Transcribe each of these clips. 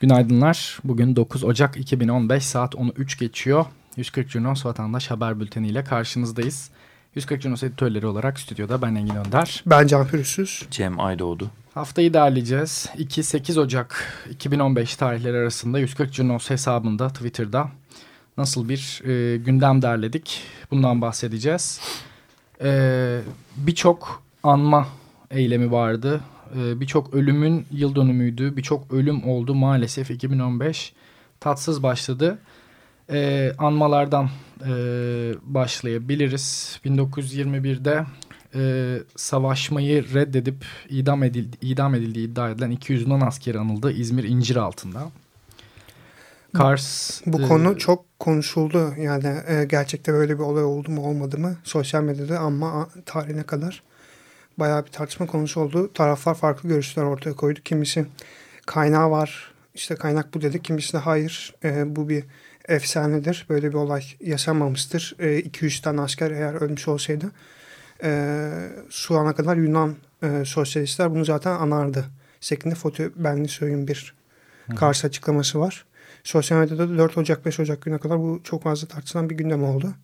Günaydınlar. Bugün 9 Ocak 2015 saat 13 geçiyor. 140 Junos Vatandaş Haber Bülteni ile karşınızdayız. 140 Junos editörleri olarak stüdyoda ben Engin Önder. Ben Can Pürüzsüz. Cem Aydoğdu. Haftayı derleyeceğiz. 2-8 Ocak 2015 tarihleri arasında 140 Cunos hesabında Twitter'da nasıl bir e, gündem derledik bundan bahsedeceğiz. E, Birçok anma eylemi vardı. E, Birçok ölümün yıl dönümüydü. Birçok ölüm oldu maalesef 2015 tatsız başladı. E, anmalardan e, başlayabiliriz. 1921'de e, savaşmayı reddedip idam edildi, idam edildiği iddia edilen 200 Yunan askeri anıldı İzmir incir altında. Kars Bu e, konu çok konuşuldu. Yani e, gerçekte böyle bir olay oldu mu olmadı mı sosyal medyada ama tarihine kadar bayağı bir tartışma konusu oldu. Taraflar farklı görüşler ortaya koydu. Kimisi kaynağı var işte kaynak bu dedi. Kimisi de hayır e, bu bir efsanedir. Böyle bir olay yaşanmamıştır. E, 200 tane asker eğer ölmüş olsaydı e, şu ana kadar Yunan e, sosyalistler bunu zaten anardı. Şeklinde foto benli söyleyeyim bir Kars açıklaması var. Sosyal medyada da 4 Ocak 5 Ocak güne kadar bu çok fazla tartışılan bir gündem oldu.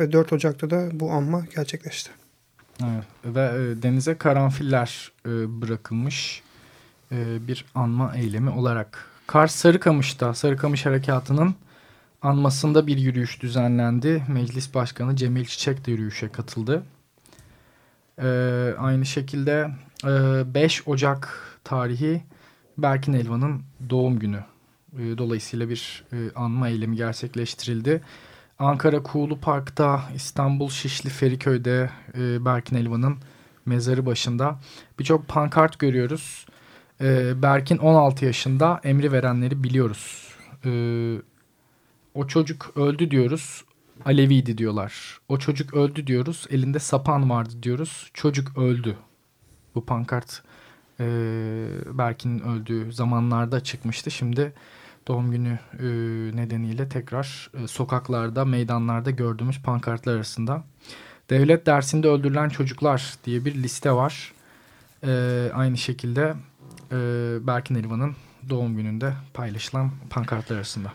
Ve 4 Ocak'ta da bu anma gerçekleşti. Evet. Ve e, denize karanfiller e, bırakılmış e, bir anma eylemi olarak. Kars Sarıkamış'ta Sarıkamış Harekatı'nın anmasında bir yürüyüş düzenlendi. Meclis Başkanı Cemil Çiçek de yürüyüşe katıldı. E, aynı şekilde e, 5 Ocak tarihi Berkin Elvan'ın doğum günü. E, dolayısıyla bir e, anma eylemi gerçekleştirildi. Ankara Kuğulu Park'ta, İstanbul Şişli Feriköy'de e, Berkin Elvan'ın mezarı başında birçok pankart görüyoruz. E, Berkin 16 yaşında emri verenleri biliyoruz. E, o çocuk öldü diyoruz. Aleviydi diyorlar. O çocuk öldü diyoruz. Elinde sapan vardı diyoruz. Çocuk öldü. Bu pankart e, Berkin'in öldüğü zamanlarda çıkmıştı. Şimdi doğum günü e, nedeniyle tekrar e, sokaklarda, meydanlarda gördüğümüz pankartlar arasında. Devlet dersinde öldürülen çocuklar diye bir liste var. E, aynı şekilde e, Berkin Elvan'ın doğum gününde paylaşılan pankartlar arasında.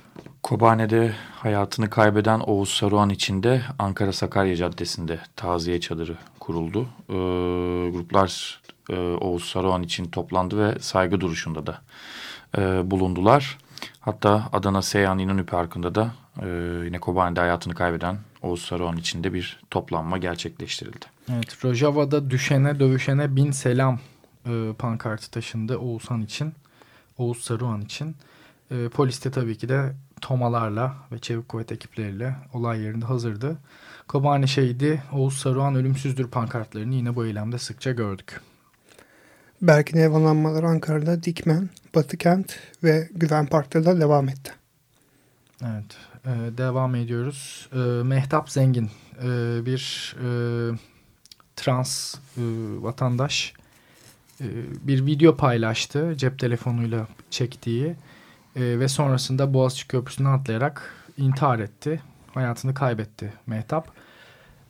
Kobane'de hayatını kaybeden Oğuz Saruhan için de Ankara Sakarya Caddesi'nde taziye çadırı kuruldu. Ee, gruplar e, Oğuz Saruhan için toplandı ve saygı duruşunda da e, bulundular. Hatta Adana Seyhan İnönü Parkı'nda da e, yine Kobane'de hayatını kaybeden Oğuz Saruhan için de bir toplanma gerçekleştirildi. Evet, Rojava'da düşene dövüşene bin selam e, pankartı taşındı Oğuzhan için. Oğuz Saruhan için. E, polis tabii ki de tomalarla ve çevik kuvvet ekipleriyle olay yerinde hazırdı. Kobani şehidi Oğuz Saruhan ölümsüzdür pankartlarını yine bu eylemde sıkça gördük. Berkin evalanmaları Ankara'da Dikmen, Batıkent ve Güven Park'ta da devam etti. Evet, e, devam ediyoruz. E, Mehtap Zengin e, bir e, trans e, vatandaş e, bir video paylaştı cep telefonuyla çektiği e, ve sonrasında Boğaziçi Köprüsü'ne atlayarak intihar etti. Hayatını kaybetti Mehtap.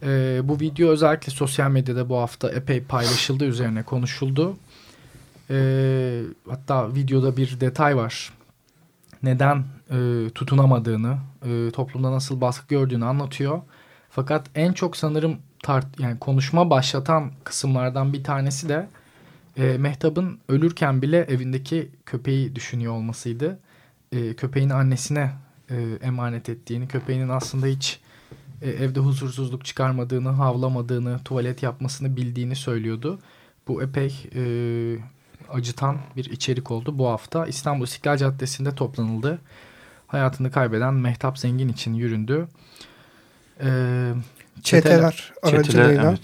E, bu video özellikle sosyal medyada bu hafta epey paylaşıldı üzerine konuşuldu. E, hatta videoda bir detay var neden e, tutunamadığını, e, toplumda nasıl baskı gördüğünü anlatıyor. Fakat en çok sanırım tart yani konuşma başlatan kısımlardan bir tanesi de e, Mehtap'ın ölürken bile evindeki köpeği düşünüyor olmasıydı. E, köpeğini annesine e, emanet ettiğini, köpeğinin aslında hiç e, evde huzursuzluk çıkarmadığını, havlamadığını, tuvalet yapmasını bildiğini söylüyordu. Bu epey e, acıtan bir içerik oldu. Bu hafta İstanbul İstiklal Caddesi'nde toplanıldı. Hayatını kaybeden Mehtap Zengin için yüründü. Ee, çeteler, çeteler aracılığıyla evet.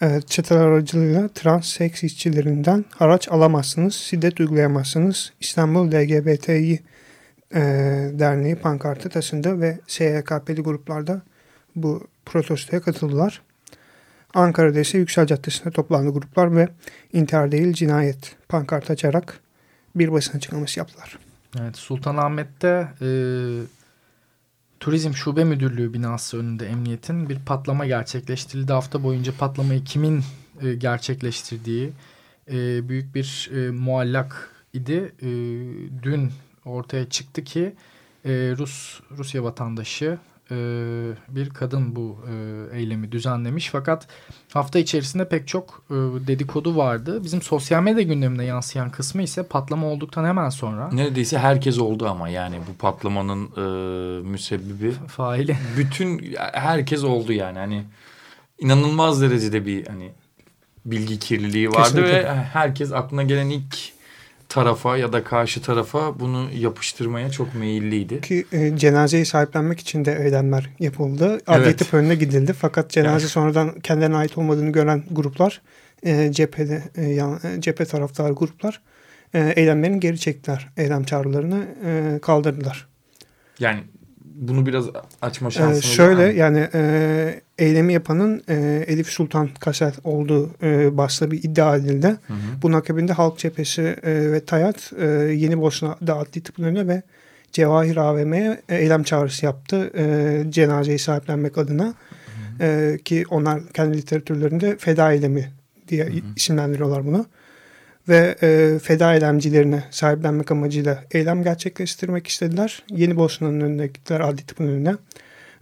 Evet, çeteler aracılığıyla trans seks işçilerinden haraç alamazsınız, şiddet uygulayamazsınız. İstanbul LGBTİ e, Derneği pankartı taşındı ve SYKP'li gruplarda bu protestoya katıldılar. Ankara'da ise Yüksel Caddesi'nde toplandı gruplar ve intihar değil cinayet pankart açarak bir basın açıklaması yaptılar. Evet Sultanahmet'te e, Turizm Şube Müdürlüğü binası önünde emniyetin bir patlama gerçekleştirildi. Hafta boyunca patlamayı kimin e, gerçekleştirdiği e, büyük bir e, muallak idi. E, dün ortaya çıktı ki e, Rus Rusya vatandaşı e, bir kadın bu e, eylemi düzenlemiş. Fakat hafta içerisinde pek çok e, dedikodu vardı. Bizim sosyal medya gündemine yansıyan kısmı ise patlama olduktan hemen sonra. Neredeyse herkes oldu ama yani bu patlamanın e, müsebbibi. Faili. Bütün herkes oldu yani hani inanılmaz derecede bir hani bilgi kirliliği vardı Kesinlikle. ve herkes aklına gelen ilk tarafa ya da karşı tarafa bunu yapıştırmaya çok meyilliydi. Ki e, cenazeyi sahiplenmek için de eylemler yapıldı. Adli evet. tıp önüne gidildi. Fakat cenaze evet. sonradan kendilerine ait olmadığını gören gruplar, e, cephede e, yan, e, cephe taraftar gruplar e, eylemlerini geri çektiler. Eylem çağrılarını e, kaldırdılar. Yani bunu biraz açma şansınız ee, Şöyle yani e, eylemi yapanın e, Elif Sultan Kasel olduğu e, başta bir iddia edildi. Hı hı. Bunun akabinde Halk Cephesi e, ve TAYAT e, Yeni Bosna'da adli tıpın ve Cevahir AVM'ye e, eylem çağrısı yaptı. E, cenazeyi sahiplenmek adına. Hı hı. E, ki onlar kendi literatürlerinde feda eylemi diye hı hı. isimlendiriyorlar bunu ve e, feda eylemcilerine sahiplenmek amacıyla eylem gerçekleştirmek istediler. Yeni Bosna'nın önüne gittiler, adli tıpın önüne.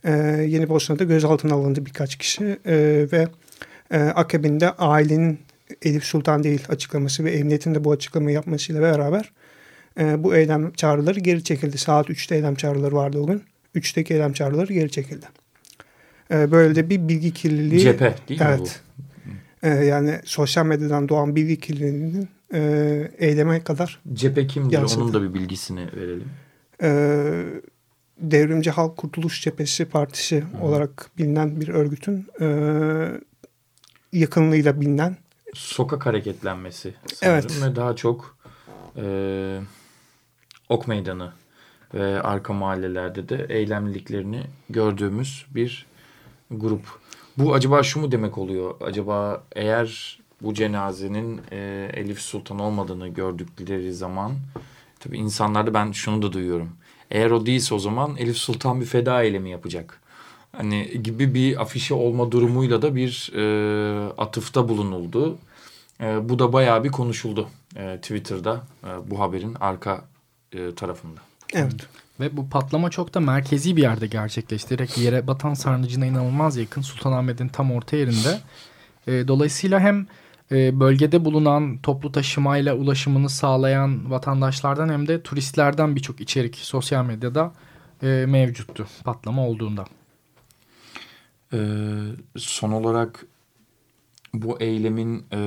E, Yeni Bosna'da gözaltına alındı birkaç kişi e, ve e, akabinde ailenin Elif Sultan değil açıklaması ve emniyetin de bu açıklamayı yapmasıyla beraber e, bu eylem çağrıları geri çekildi. Saat 3'te eylem çağrıları vardı o gün. 3'teki eylem çağrıları geri çekildi. E, böyle de bir bilgi kirliliği. Cephe değil evet, mi bu? E, yani sosyal medyadan doğan bilgi kirliliğinin e, eyleme kadar Cephe kimdir? Yansıdı. Onun da bir bilgisini verelim. E, Devrimci Halk Kurtuluş Cephesi Partisi Hı. olarak bilinen bir örgütün e, yakınlığıyla bilinen. Sokak hareketlenmesi sanırım evet. ve daha çok e, ok meydanı ve arka mahallelerde de eylemliliklerini gördüğümüz bir grup. Bu acaba şu mu demek oluyor? Acaba eğer bu cenazenin e, Elif Sultan olmadığını gördükleri zaman tabii insanlarda ben şunu da duyuyorum. Eğer o değilse o zaman Elif Sultan bir feda eylemi yapacak. Hani gibi bir afişe olma durumuyla da bir e, atıfta bulunuldu. E, bu da bayağı bir konuşuldu e, Twitter'da e, bu haberin arka e, tarafında. Evet. Ve bu patlama çok da merkezi bir yerde gerçekleşti. Direkt yere batan sarnıcına inanılmaz yakın Sultanahmet'in tam orta yerinde. E, dolayısıyla hem e, bölgede bulunan toplu taşımayla ulaşımını sağlayan vatandaşlardan hem de turistlerden birçok içerik sosyal medyada e, mevcuttu patlama olduğunda. Ee, son olarak bu eylemin e,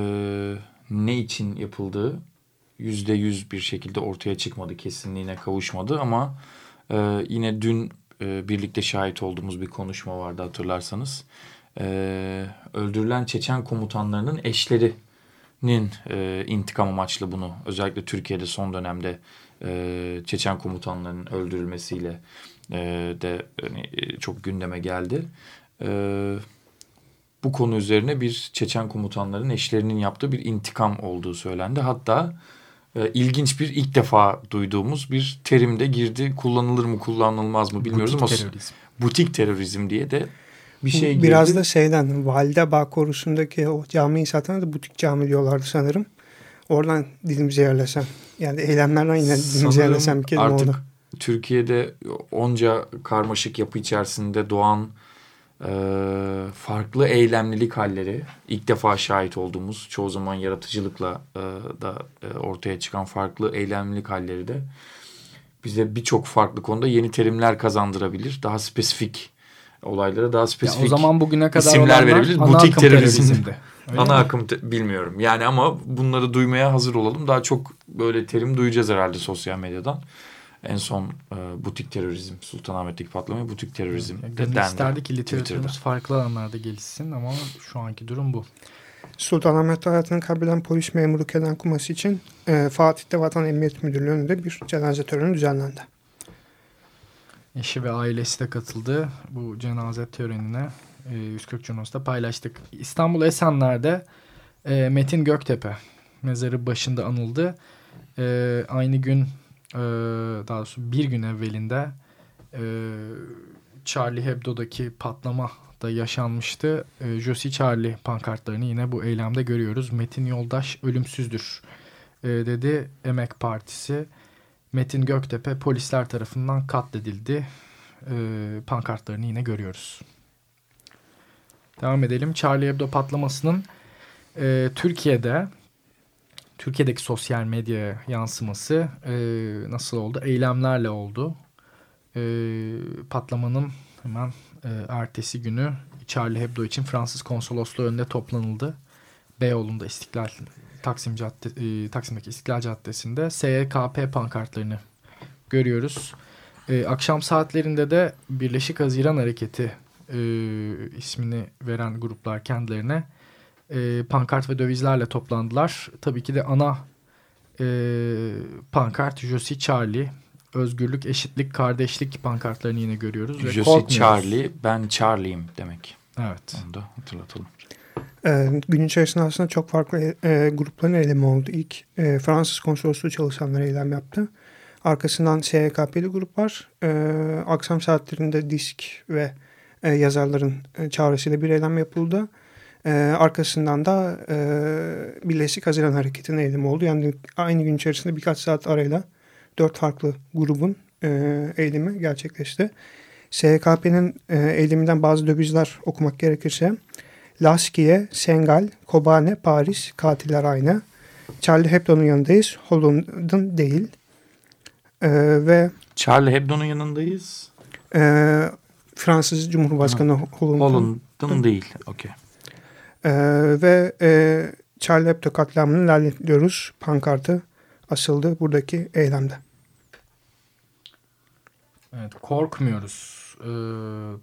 ne için yapıldığı yüzde yüz bir şekilde ortaya çıkmadı, kesinliğine kavuşmadı ama e, yine dün e, birlikte şahit olduğumuz bir konuşma vardı hatırlarsanız. E, öldürülen Çeçen komutanlarının eşlerinin e, intikam amaçlı bunu özellikle Türkiye'de son dönemde e, Çeçen komutanlarının öldürülmesiyle e, de hani, e, çok gündeme geldi. E, bu konu üzerine bir Çeçen komutanların eşlerinin yaptığı bir intikam olduğu söylendi. Hatta e, ilginç bir ilk defa duyduğumuz bir terim de girdi. Kullanılır mı kullanılmaz mı bilmiyoruz butik ama terörizm. butik terörizm diye de bir şey girdi. Biraz da şeyden Valide Bağ Korusu'ndaki o camiyi satan da butik cami diyorlardı sanırım. Oradan dilimize yerlesem. Yani eylemlerden yine dilimize yerlesem bir kelime artık oldu. Türkiye'de onca karmaşık yapı içerisinde doğan e, farklı eylemlilik halleri ilk defa şahit olduğumuz çoğu zaman yaratıcılıkla e, da e, ortaya çıkan farklı eylemlilik halleri de bize birçok farklı konuda yeni terimler kazandırabilir. Daha spesifik olaylara daha spesifik ya o zaman bugüne kadar isimler verebiliriz. Butik terörizm. Ana akım bilmiyorum. Yani ama bunları duymaya hazır olalım. Daha çok böyle terim duyacağız herhalde sosyal medyadan. En son e, butik terörizm, Sultanahmet'teki patlamayı butik terörizm evet, de dendi. isterdik ki literatürümüz farklı alanlarda gelişsin ama şu anki durum bu. Sultanahmet hayatını kaybeden polis memuru Kenan Kuması için e, Fatih'te Vatan Emniyet Müdürlüğü önünde bir cenaze töreni düzenlendi. Eşi ve ailesi de katıldı bu cenaze törenine. E, 140 Cunos'ta paylaştık. İstanbul Esenler'de e, Metin Göktepe mezarı başında anıldı. E, aynı gün e, daha doğrusu bir gün evvelinde e, Charlie Hebdo'daki patlama da yaşanmıştı. E, Josie Charlie pankartlarını yine bu eylemde görüyoruz. Metin Yoldaş ölümsüzdür e, dedi Emek Partisi. Metin Göktepe polisler tarafından katledildi. E, pankartlarını yine görüyoruz. Devam edelim. Charlie Hebdo patlamasının Türkiye'de Türkiye'deki sosyal medya yansıması e, nasıl oldu? Eylemlerle oldu. E, patlamanın hemen e, ertesi günü Charlie Hebdo için Fransız konsolosluğu önünde toplanıldı. Beyoğlu'nda İstiklal Taksim Cadde, e, Taksim'deki İstiklal Caddesi'nde SYKP pankartlarını görüyoruz. E, akşam saatlerinde de Birleşik Haziran Hareketi e, ismini veren gruplar kendilerine e, pankart ve dövizlerle toplandılar. Tabii ki de ana e, pankart Josie Charlie, özgürlük, eşitlik, kardeşlik pankartlarını yine görüyoruz. Josie Charlie, ben Charlie'yim demek. Evet. Onu da hatırlatalım. E, gün içerisinde aslında çok farklı e, grupların eylemi oldu. İlk e, Fransız konsolosluğu çalışanları eylem yaptı. Arkasından SYKP'li gruplar e, akşam saatlerinde disk ve e, yazarların e, çağrısıyla bir eylem yapıldı. E, arkasından da e, Birleşik Haziran Hareketi'nin eylemi oldu. Yani aynı gün içerisinde birkaç saat arayla dört farklı grubun e, eylemi gerçekleşti. SKP'nin e, eyleminden bazı dövizler okumak gerekirse Laskiye, Sengal, Kobane, Paris, katiller aynı. Charlie Hebdo'nun yanındayız, Holland'ın değil. E, ve Charlie Hebdo'nun yanındayız. E, Fransız Cumhurbaşkanı Holland'ın Holland'ın değil, okey. E, ve e, Charlie Hebdo katliamını lanetliyoruz. Pankartı asıldı buradaki eylemde. Evet, korkmuyoruz. Ee,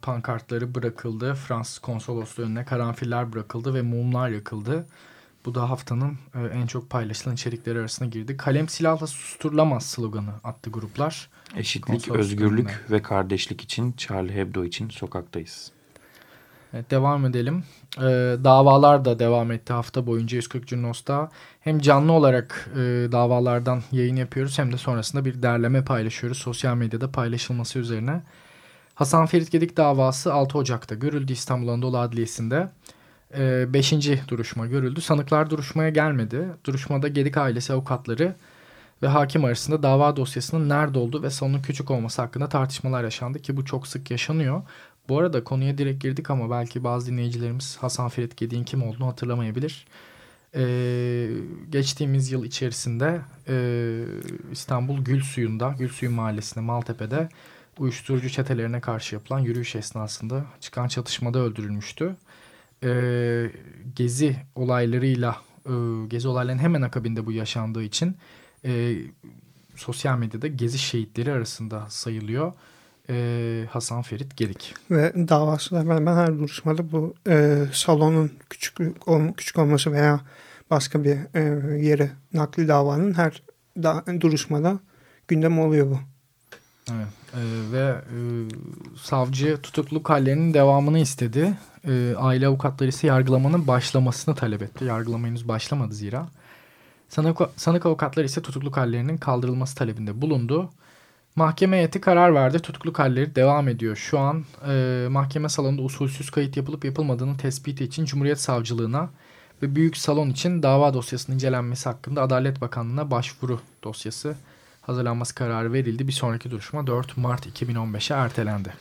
pankartları bırakıldı. Fransız konsolosluğu önüne karanfiller bırakıldı ve mumlar yakıldı. Bu da haftanın e, en çok paylaşılan içerikleri arasına girdi. Kalem silahla susturulamaz sloganı attı gruplar. Eşitlik, özgürlük önüne. ve kardeşlik için Charlie Hebdo için sokaktayız. Evet, devam edelim. Ee, davalar da devam etti hafta boyunca 140 Cunos'ta. Hem canlı olarak e, davalardan yayın yapıyoruz hem de sonrasında bir derleme paylaşıyoruz. Sosyal medyada paylaşılması üzerine. Hasan Ferit Gedik davası 6 Ocak'ta görüldü İstanbul Anadolu Adliyesi'nde. Ee, beşinci duruşma görüldü. Sanıklar duruşmaya gelmedi. Duruşmada Gedik ailesi avukatları ve hakim arasında dava dosyasının nerede olduğu ve sonunun küçük olması hakkında tartışmalar yaşandı ki bu çok sık yaşanıyor. Bu arada konuya direkt girdik ama belki bazı dinleyicilerimiz Hasan Ferit Gedik'in kim olduğunu hatırlamayabilir. Ee, geçtiğimiz yıl içerisinde e, İstanbul Gülsuyu'nda, Gülsuyu Mahallesi'nde Maltepe'de uyuşturucu çetelerine karşı yapılan yürüyüş esnasında çıkan çatışmada öldürülmüştü. Ee, gezi olaylarıyla, e, gezi olaylarının hemen akabinde bu yaşandığı için e, sosyal medyada gezi şehitleri arasında sayılıyor e, Hasan Ferit Gelik. Ve davası hemen hemen her duruşmada bu e, salonun küçük, küçük olması veya başka bir e, yere nakli davanın her da, duruşmada gündem oluyor bu. Evet. E, ve e, savcı tutukluk hallerinin devamını istedi. E, aile avukatları ise yargılamanın başlamasını talep etti. Yargılama henüz başlamadı zira. Sanık, sanık avukatları ise tutukluk hallerinin kaldırılması talebinde bulundu. Mahkeme heyeti karar verdi. Tutukluk halleri devam ediyor. Şu an e, mahkeme salonunda usulsüz kayıt yapılıp yapılmadığını tespiti için Cumhuriyet Savcılığına ve Büyük Salon için dava dosyasının incelenmesi hakkında Adalet Bakanlığı'na başvuru dosyası hazırlanması kararı verildi. Bir sonraki duruşma 4 Mart 2015'e ertelendi.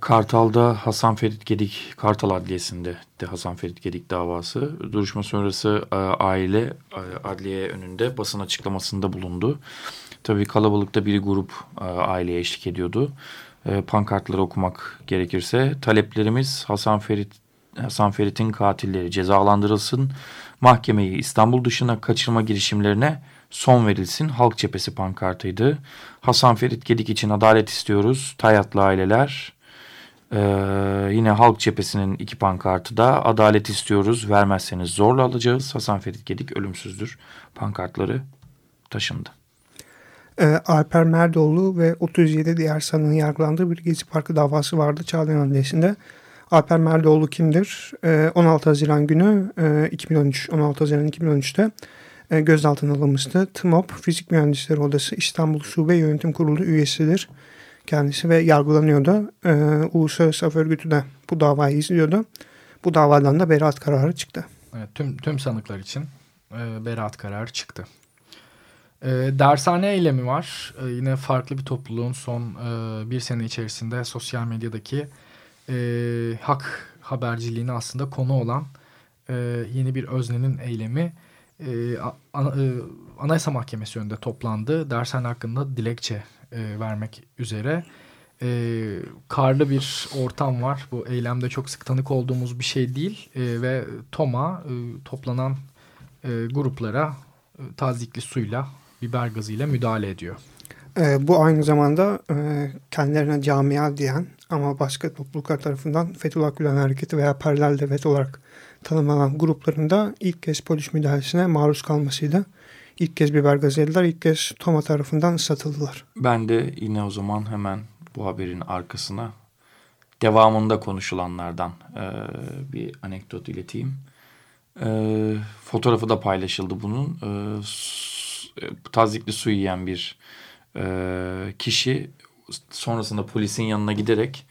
Kartal'da Hasan Ferit Gedik, Kartal Adliyesi'nde de Hasan Ferit Gedik davası. Duruşma sonrası e, aile e, adliye önünde basın açıklamasında bulundu. Tabii kalabalıkta bir grup e, aileye eşlik ediyordu. e, pankartları okumak gerekirse taleplerimiz Hasan Ferit Hasan Ferit'in katilleri cezalandırılsın, mahkemeyi İstanbul dışına kaçırma girişimlerine son verilsin halk cephesi pankartıydı. Hasan Ferit Gedik için adalet istiyoruz, Tayatlı aileler. Ee, yine halk cephesinin iki pankartı da adalet istiyoruz, vermezseniz zorla alacağız. Hasan Ferit Gedik ölümsüzdür pankartları taşındı. Ee, Alper Merdoğlu ve 37 diğer sanığın yargılandığı bir Gezi Parkı davası vardı Çağlayan Adliyesi'nde. Alper Merdoğlu kimdir? Ee, 16 Haziran günü e, 2013, 16 Haziran 2013'te e, gözaltına alınmıştı. TMOP Fizik Mühendisleri Odası İstanbul Şube Yönetim Kurulu üyesidir kendisi ve yargılanıyordu. E, Uluslararası Af Örgütü de bu davayı izliyordu. Bu davadan da beraat kararı çıktı. Evet, tüm, tüm sanıklar için e, beraat kararı çıktı. E, dershane eylemi var. E, yine farklı bir topluluğun son e, bir sene içerisinde sosyal medyadaki e, hak haberciliğine aslında konu olan e, yeni bir öznenin eylemi e, ana, e, Anayasa Mahkemesi önünde toplandı. Dershane hakkında dilekçe e, vermek üzere. E, karlı bir ortam var. Bu eylemde çok sık tanık olduğumuz bir şey değil. E, ve TOMA e, toplanan e, gruplara e, tazikli suyla, biber gazıyla müdahale ediyor. E, bu aynı zamanda e, kendilerine camia diyen ama başka topluluklar tarafından Fethullah Gülen Hareketi veya paralel devlet olarak tanımlanan gruplarında ilk kez polis müdahalesine maruz kalmasıydı. İlk kez biber gazeliler ilk kez Toma tarafından satıldılar. Ben de yine o zaman hemen bu haberin arkasına devamında konuşulanlardan e, bir anekdot ileteyim. E, fotoğrafı da paylaşıldı bunun. E, e tazikli su yiyen bir e, kişi sonrasında polisin yanına giderek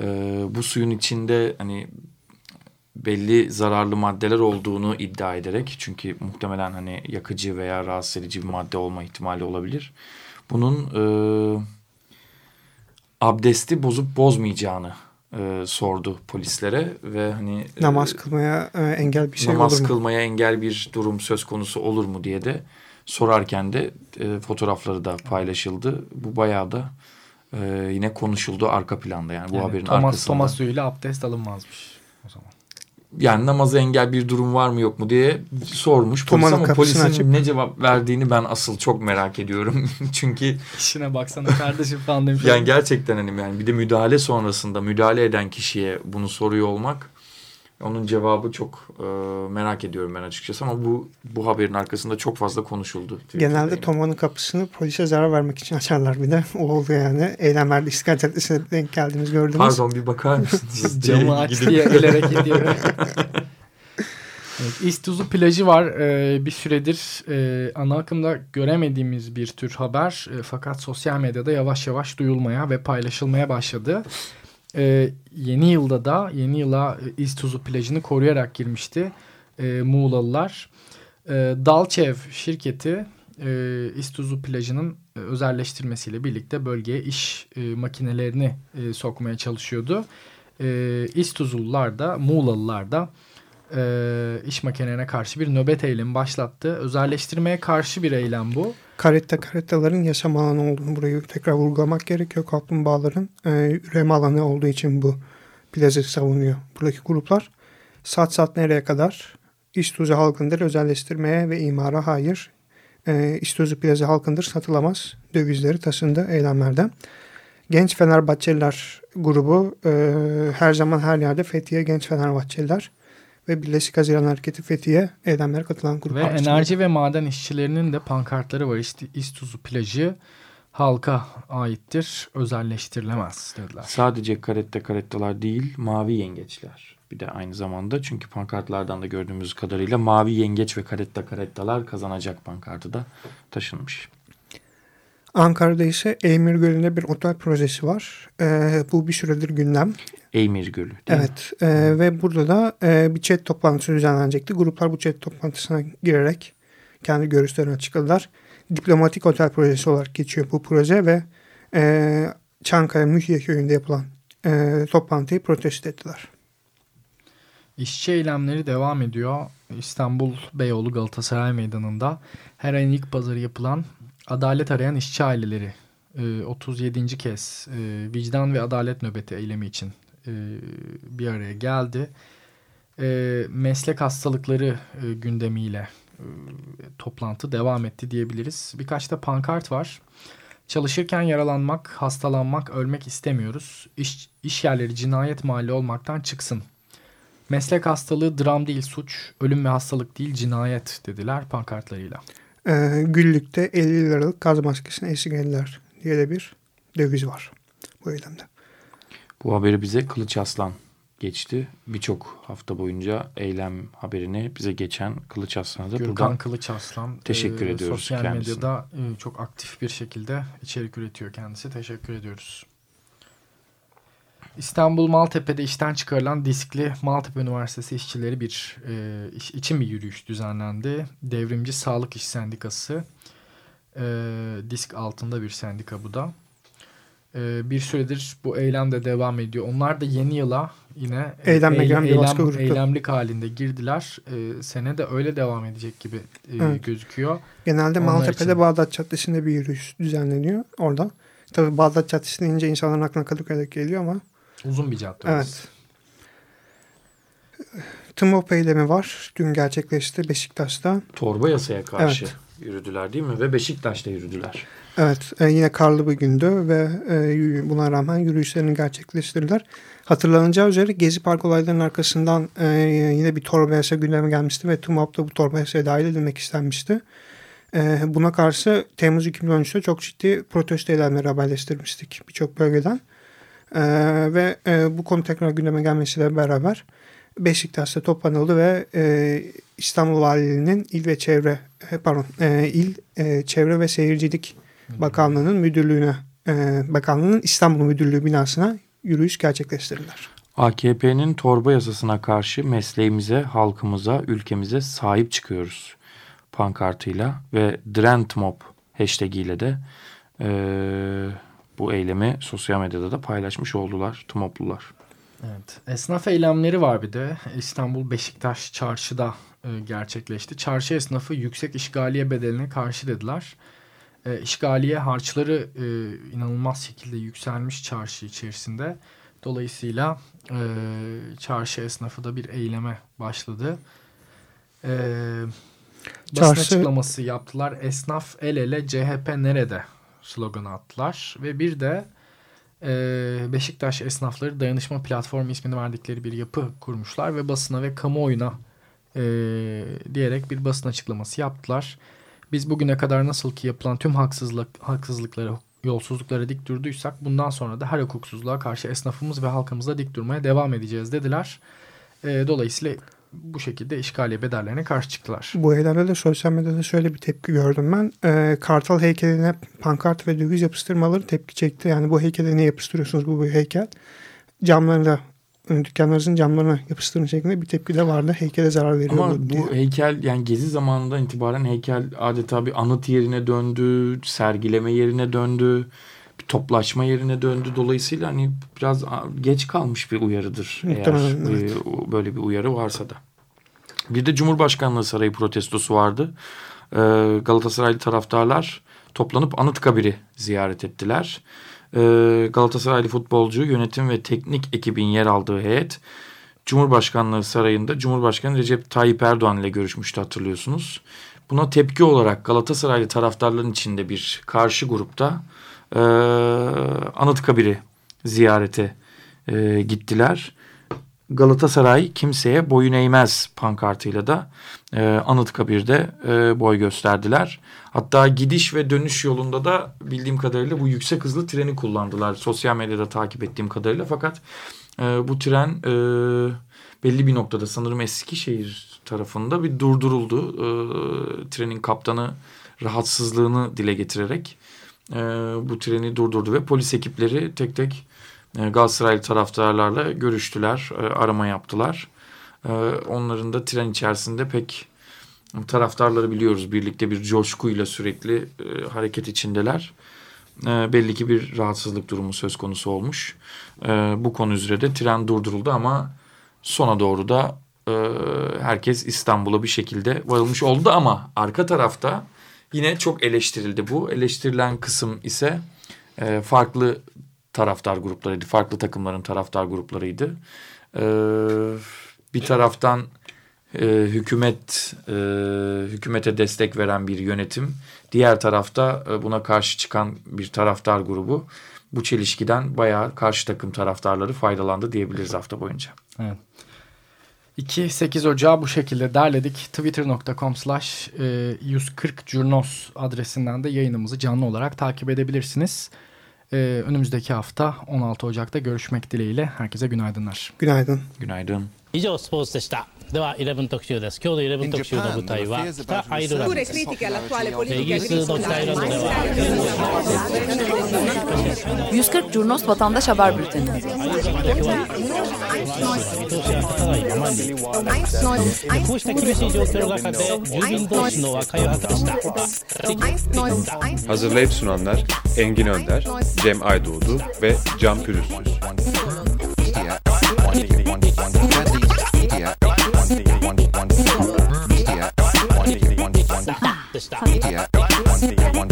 e, bu suyun içinde hani belli zararlı maddeler olduğunu iddia ederek çünkü muhtemelen hani yakıcı veya rahatsız edici bir madde olma ihtimali olabilir. Bunun e, abdesti bozup bozmayacağını e, sordu polislere ve hani e, namaz kılmaya e, engel bir şey olur mu? Namaz kılmaya engel bir durum söz konusu olur mu diye de sorarken de e, fotoğrafları da paylaşıldı. Bu bayağı da e, yine konuşuldu arka planda yani bu yani haberin Thomas, arkasında. Thomas suyuyla abdest alınmazmış o zaman yani namaza engel bir durum var mı yok mu diye sormuş polis ama polisin açıp... ne cevap verdiğini ben asıl çok merak ediyorum. Çünkü işine baksana kardeşim falan demiş. yani gerçekten hani yani bir de müdahale sonrasında müdahale eden kişiye bunu soruyor olmak onun cevabı çok e, merak ediyorum ben açıkçası ama bu bu haberin arkasında çok fazla konuşuldu. Genelde Toma'nın kapısını polise zarar vermek için açarlar bir de. O oldu yani. Eylemlerde İstiklal Caddesi'ne denk geldiğimiz gördünüz. Pardon bir bakar mısınız? Camı aç diye gelerek gidiyor. Evet, İstuzu plajı var. Ee, bir süredir e, ana akımda göremediğimiz bir tür haber. E, fakat sosyal medyada yavaş yavaş duyulmaya ve paylaşılmaya başladı e, yeni yılda da yeni yıla e, İztuzu plajını koruyarak girmişti e, Muğlalılar. E, Dalçev şirketi e, İztuzu plajının e, özelleştirmesiyle birlikte bölgeye iş e, makinelerini e, sokmaya çalışıyordu. E, İztuzulular da Muğlalılar da e, iş makinelerine karşı bir nöbet eylemi başlattı. Özelleştirmeye karşı bir eylem bu. Karetta karettaların yaşam alanı olduğunu burayı tekrar vurgulamak gerekiyor. Kaplumbağaların e, üreme alanı olduğu için bu plazı savunuyor buradaki gruplar. Sat sat nereye kadar? İstuzu halkındır özelleştirmeye ve imara hayır. E, İstuzu plazı halkındır satılamaz. Dövizleri taşındı eylemlerden. Genç Fenerbahçeliler grubu e, her zaman her yerde Fethiye Genç Fenerbahçeliler ve Birleşik Haziran Hareketi Fethiye eylemlere katılan grup. Ve enerji ve maden işçilerinin de pankartları var. İşte İstuzu plajı halka aittir, özelleştirilemez dediler. Sadece karette karettalar değil, mavi yengeçler. Bir de aynı zamanda çünkü pankartlardan da gördüğümüz kadarıyla mavi yengeç ve karetta karettalar kazanacak pankartı da taşınmış. Ankara'da ise Eymir Gölü'nde bir otel projesi var. Ee, bu bir süredir gündem. Eymir Gölü. Evet e, ve burada da e, bir chat toplantısı düzenlenecekti. Gruplar bu chat toplantısına girerek kendi görüşlerini açıkladılar. Diplomatik otel projesi olarak geçiyor bu proje ve e, Çankaya Mühye köyünde yapılan e, toplantıyı protesto ettiler. İşçi eylemleri devam ediyor. İstanbul Beyoğlu Galatasaray Meydanı'nda her ayın ilk pazarı yapılan adalet arayan işçi aileleri e, 37. kez e, vicdan ve adalet nöbeti eylemi için e, bir araya geldi. E, meslek hastalıkları e, gündemiyle e, toplantı devam etti diyebiliriz. Birkaç da pankart var. Çalışırken yaralanmak, hastalanmak, ölmek istemiyoruz. İş, iş yerleri cinayet mahalli olmaktan çıksın. Meslek hastalığı dram değil suç, ölüm ve hastalık değil cinayet dediler pankartlarıyla. Ee, Güllük'te 50 liralık gaz maskesini esirgediler diye de bir döviz var bu eylemde. Bu haberi bize Kılıç Aslan geçti. Birçok hafta boyunca eylem haberini bize geçen Kılıç Aslan'a da Gürkan buradan Kılıç Aslan teşekkür e, ediyoruz sosyal kendisine. medyada e, çok aktif bir şekilde içerik üretiyor kendisi. Teşekkür ediyoruz. İstanbul Maltepe'de işten çıkarılan diskli Maltepe Üniversitesi işçileri bir e, iş, için bir yürüyüş düzenlendi. Devrimci Sağlık İş Sendikası e, disk altında bir sendika bu da. E, bir süredir bu eylem de devam ediyor. Onlar da yeni yıla yine Eylemle eylem, eylem, eylemlik halinde girdiler. E, sene de öyle devam edecek gibi e, evet. gözüküyor. Genelde Onlar Maltepe'de için... Bağdat Caddesi'nde bir yürüyüş düzenleniyor orada. Tabii Bağdat Caddesi deyince insanların aklına Kadıköy'de geliyor ama Uzun bir cadde. Evet. TMOP eylemi var. Dün gerçekleşti Beşiktaş'ta. Torba yasaya karşı evet. yürüdüler değil mi? Ve Beşiktaş'ta yürüdüler. Evet. E, yine karlı bir gündü ve e, buna rağmen yürüyüşlerini gerçekleştirdiler. Hatırlanacağı üzere Gezi Park olaylarının arkasından e, yine bir torba yasa gündeme gelmişti ve TMOP da bu torba yasaya dahil edilmek istenmişti. E, buna karşı Temmuz 2013'te çok ciddi protesto eylemleri haberleştirmiştik birçok bölgeden. E, ve e, bu konu tekrar gündeme gelmesiyle beraber Beşiktaş'ta toplanıldı ve e, İstanbul Valiliğinin il ve çevre e, pardon e, il e, çevre ve seyircilik Bakanlığı'nın müdürlüğüne e, bakanlığının İstanbul Müdürlüğü binasına yürüyüş gerçekleştirdiler. AKP'nin torba yasasına karşı mesleğimize, halkımıza, ülkemize sahip çıkıyoruz pankartıyla ve Drentmob hashtag ile de e, bu eylemi sosyal medyada da paylaşmış oldular TMOP'lular. Evet. Esnaf eylemleri var bir de. İstanbul Beşiktaş çarşıda e, gerçekleşti. Çarşı esnafı yüksek işgaliye bedeline karşı dediler. E, işgaliye harçları e, inanılmaz şekilde yükselmiş çarşı içerisinde. Dolayısıyla e, çarşı esnafı da bir eyleme başladı. E, basın çarşı... açıklaması yaptılar. Esnaf el ele CHP nerede sloganı attılar. Ve bir de e, Beşiktaş Esnafları Dayanışma Platformu ismini verdikleri bir yapı kurmuşlar ve basına ve kamuoyuna e, diyerek bir basın açıklaması yaptılar. Biz bugüne kadar nasıl ki yapılan tüm haksızlık haksızlıkları, yolsuzluklara dik durduysak bundan sonra da her hukuksuzluğa karşı esnafımız ve halkımızla dik durmaya devam edeceğiz dediler. E, dolayısıyla bu şekilde işgaliye bedellerine karşı çıktılar. Bu eylemde de sosyal medyada şöyle bir tepki gördüm ben. E, Kartal heykeline pankart ve döviz yapıştırmaları tepki çekti. Yani bu heykele ne yapıştırıyorsunuz bu, bu heykel? Camlarında dükkanlarınızın camlarına yapıştırın şeklinde bir tepki de vardı. Heykele zarar veriyor Ama bu diye. heykel yani gezi zamanından itibaren heykel adeta bir anıt yerine döndü, sergileme yerine döndü, toplaşma yerine döndü. Dolayısıyla hani biraz geç kalmış bir uyarıdır Muhtemelen, eğer evet. böyle bir uyarı varsa da. Bir de Cumhurbaşkanlığı Sarayı protestosu vardı. Ee, Galatasaraylı taraftarlar toplanıp Anıtkabir'i ziyaret ettiler. Ee, Galatasaraylı futbolcu, yönetim ve teknik ekibin yer aldığı heyet Cumhurbaşkanlığı Sarayı'nda Cumhurbaşkanı Recep Tayyip Erdoğan ile görüşmüştü hatırlıyorsunuz. Buna tepki olarak Galatasaraylı taraftarların içinde bir karşı grupta e, Anıtkabir'i ziyarete e, gittiler. Galatasaray kimseye boyun eğmez pankartıyla da e, Anıtkabir'de e, boy gösterdiler. Hatta gidiş ve dönüş yolunda da bildiğim kadarıyla bu yüksek hızlı treni kullandılar. Sosyal medyada takip ettiğim kadarıyla fakat e, bu tren e, belli bir noktada sanırım Eskişehir tarafında bir durduruldu. E, trenin kaptanı rahatsızlığını dile getirerek e, bu treni durdurdu ve polis ekipleri tek tek e, Galatasaraylı taraftarlarla görüştüler, e, arama yaptılar. E, onların da tren içerisinde pek taraftarları biliyoruz birlikte bir coşkuyla sürekli e, hareket içindeler. E, belli ki bir rahatsızlık durumu söz konusu olmuş. E, bu konu üzere de tren durduruldu ama sona doğru da e, herkes İstanbul'a bir şekilde varılmış oldu ama arka tarafta yine çok eleştirildi bu. Eleştirilen kısım ise e, farklı taraftar gruplarıydı. Farklı takımların taraftar gruplarıydı. E, bir taraftan e, hükümet e, hükümete destek veren bir yönetim. Diğer tarafta e, buna karşı çıkan bir taraftar grubu. Bu çelişkiden bayağı karşı takım taraftarları faydalandı diyebiliriz hafta boyunca. Evet. 2-8 Ocağı bu şekilde derledik. Twitter.com slash 140 e, Curnos adresinden de yayınımızı canlı olarak takip edebilirsiniz. Ee, önümüzdeki hafta 16 Ocak'ta görüşmek dileğiyle. Herkese günaydınlar. Günaydın. Günaydın. 以上スポーツでしたでは11特集です今日の11特集の舞台は北アイルランドですイギリスの北アイルランドでは 140 Curnos Vatandaş Haber Bülteni. Hazırlayıp sunanlar Engin Önder, Cem Aydoğdu ve Can Pürüzsüz. Media.